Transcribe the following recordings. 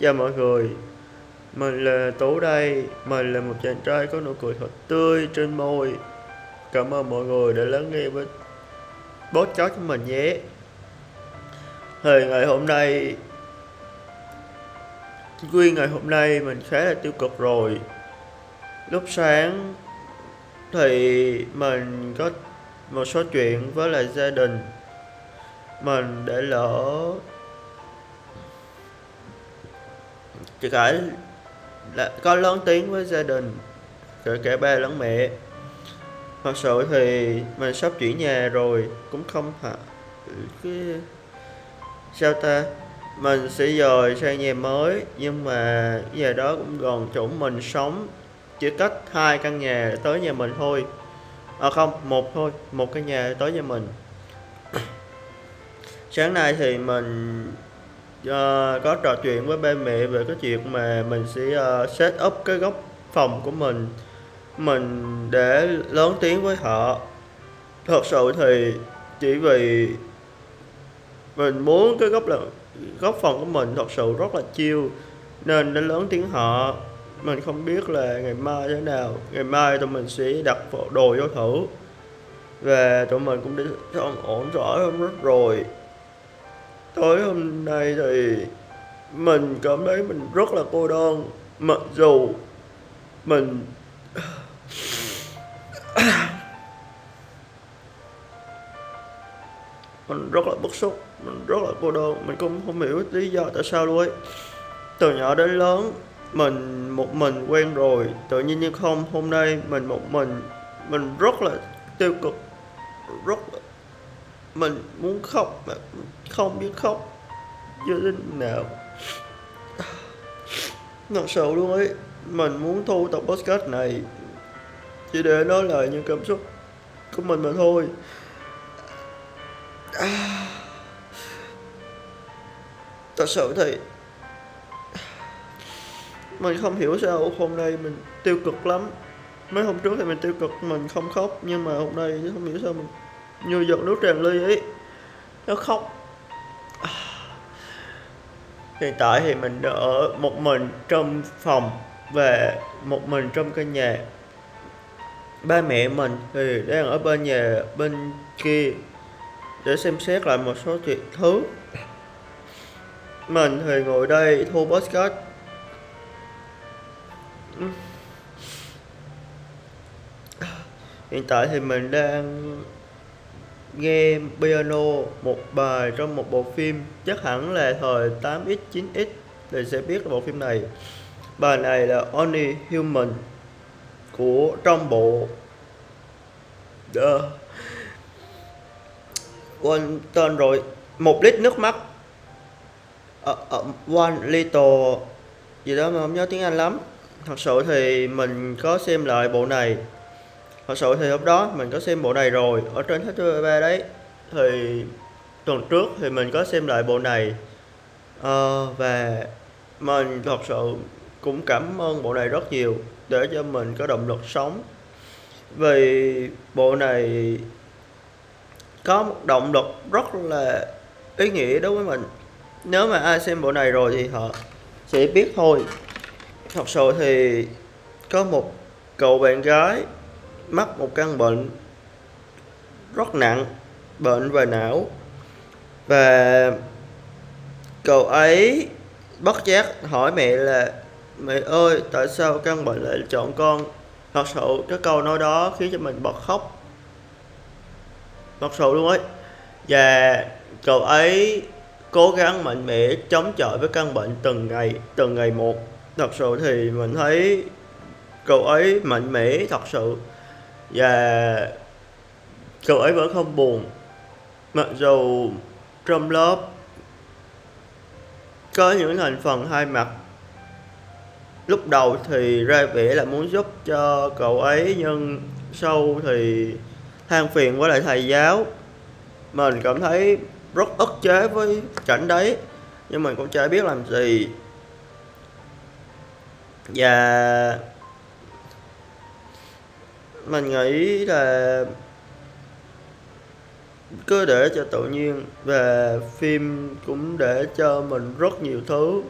Chào mọi người. Mình là Tú đây. Mình là một chàng trai có nụ cười thật tươi trên môi. Cảm ơn mọi người đã lắng nghe với podcast của mình nhé. Thì ngày hôm nay Nguyên ngày hôm nay mình khá là tiêu cực rồi. Lúc sáng Thì mình có một số chuyện với lại gia đình. Mình để lỡ chị cả là con lớn tiếng với gia đình, kể cả ba lẫn mẹ. Thật sự thì mình sắp chuyển nhà rồi, cũng không hả cái, sao ta, mình sẽ dời sang nhà mới, nhưng mà nhà đó cũng gần chỗ mình sống, chỉ cách hai căn nhà tới nhà mình thôi. À không, một thôi, một căn nhà tới nhà mình. Sáng nay thì mình uh, có trò chuyện với ba mẹ về cái chuyện mà mình sẽ uh, set up cái góc phòng của mình. Mình để lớn tiếng với họ. Thật sự thì chỉ vì mình muốn cái góc là góc phòng của mình thật sự rất là chiêu nên để lớn tiếng họ mình không biết là ngày mai thế nào. Ngày mai tụi mình sẽ đặt đồ vô thử. Và tụi mình cũng đã ổn rõ hơn rất rồi tối hôm nay thì mình cảm thấy mình rất là cô đơn, mặc dù mình mình rất là bức xúc, mình rất là cô đơn, mình cũng không hiểu lý do tại sao luôn ấy. Từ nhỏ đến lớn, mình một mình quen rồi, tự nhiên như không, hôm nay mình một mình mình rất là tiêu cực, rất là mình muốn khóc mà không biết khóc như thế nào. Thật sự luôn ấy, mình muốn thu tập podcast này chỉ để nói lời những cảm xúc của mình mà thôi. Thật sự thì mình không hiểu sao hôm nay mình tiêu cực lắm. Mấy hôm trước thì mình tiêu cực, mình không khóc, nhưng mà hôm nay không hiểu sao mình như giọt nước tràn ly ấy. Nó khóc. Hiện tại thì mình ở một mình trong phòng và một mình trong căn nhà. Ba mẹ mình thì đang ở bên nhà bên kia để xem xét lại một số chuyện thứ. Mình thì ngồi đây thu podcast hiện tại thì mình đang nghe piano một bài trong một bộ phim. Chắc hẳn là thời 8x 9x thì sẽ biết bộ phim này. Bài này là Only Human của trong bộ The quên tên rồi một lít nước mắt. Uh, uh, one little gì đó mà không nhớ tiếng Anh lắm. Thật sự thì mình có xem lại bộ này thật sự thì lúc đó mình có xem bộ này rồi ở trên HTV đấy. Thì tuần trước thì mình có xem lại bộ này. À, và mình thật sự cũng cảm ơn bộ này rất nhiều để cho mình có động lực sống. Vì bộ này có một động lực rất là ý nghĩa đối với mình. Nếu mà ai xem bộ này rồi thì họ sẽ biết thôi. Thật sự thì có một cậu bạn gái mắc một căn bệnh rất nặng, bệnh về não. Và cậu ấy bất giác hỏi mẹ là, mẹ ơi, tại sao căn bệnh lại chọn con? Thật sự cái câu nói đó khiến cho mình bật khóc. Thật sự luôn ấy. Và cậu ấy cố gắng mạnh mẽ chống chọi với căn bệnh từng ngày từng ngày một. Thật sự thì mình thấy cậu ấy mạnh mẽ thật sự và cậu ấy vẫn không buồn. Mặc dù trong lớp có những thành phần hai mặt. Lúc đầu thì ra vẻ là muốn giúp cho cậu ấy, nhưng sau thì than phiền với lại thầy giáo. Mình cảm thấy rất ức chế với cảnh đấy, nhưng mình cũng chả biết làm gì. Và mình nghĩ là cứ để cho tự nhiên và phim cũng để cho mình rất nhiều thứ.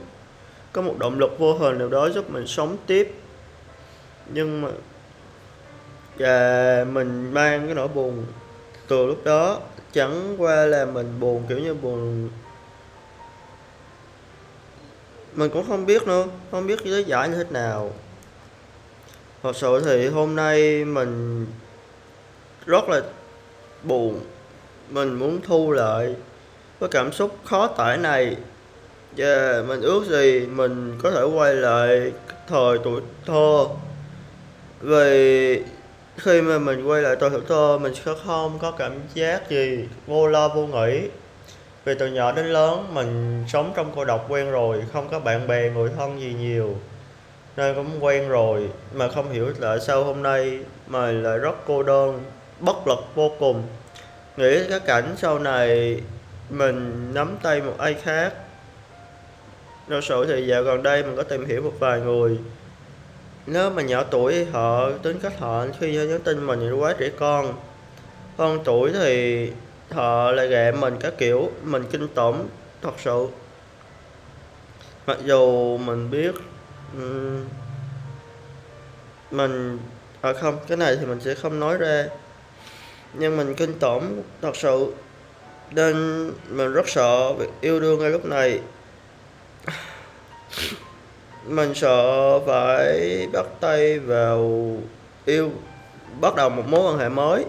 Có một động lực vô hình nào đó giúp mình sống tiếp. Nhưng mà, và mình mang cái nỗi buồn từ lúc đó, chẳng qua là mình buồn kiểu như buồn. Mình cũng không biết nữa, không biết lý giải như thế nào thật sự thì hôm nay mình rất là buồn. Mình muốn thu lại cái cảm xúc khó tải này. Và mình ước gì mình có thể quay lại thời tuổi thơ. Vì khi mà mình quay lại tuổi thơ, mình sẽ không có cảm giác gì vô lo vô nghĩ. Vì từ nhỏ đến lớn, mình sống trong cô độc quen rồi, không có bạn bè, người thân gì nhiều nên cũng quen rồi, mà không hiểu tại sao hôm nay mình lại rất cô đơn, bất lực vô cùng. Nghĩ cái cảnh sau này mình nắm tay một ai khác. Thật sự thì dạo gần đây mình có tìm hiểu một vài người. Nếu mà nhỏ tuổi họ, tính cách họ khi nhắn tin mình thì quá trẻ con. Hơn tuổi thì họ lại ghẹ mình các kiểu, mình kinh tởm thật sự. Mặc dù mình biết Ừ. mình à không, cái này thì mình sẽ không nói ra. Nhưng mình kinh tởm thật sự, nên mình rất sợ việc yêu đương ngay lúc này. Mình sợ phải bắt tay vào yêu, bắt đầu một mối quan hệ mới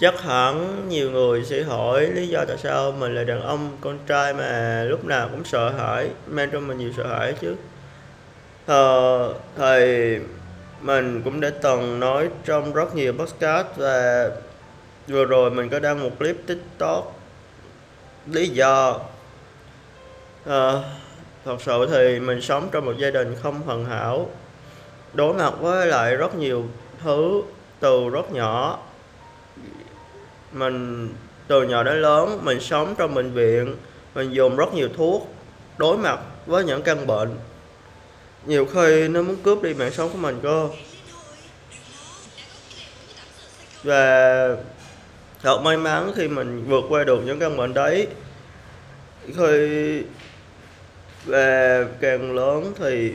chắc hẳn nhiều người sẽ hỏi lý do tại sao mình là đàn ông con trai mà lúc nào cũng sợ hãi mang trong mình nhiều sợ hãi chứ. Ờ, thì mình cũng đã từng nói trong rất nhiều podcast và vừa rồi mình có đăng một clip tiktok lý do. Ờ, thật sự thì mình sống trong một gia đình không hoàn hảo đối mặt với lại rất nhiều thứ từ rất nhỏ mình, từ nhỏ đến lớn, mình sống trong bệnh viện. Mình dùng rất nhiều thuốc đối mặt với những căn bệnh. Nhiều khi nó muốn cướp đi mạng sống của mình cơ. Và thật may mắn khi mình vượt qua được những căn bệnh đấy. Khi, và càng lớn thì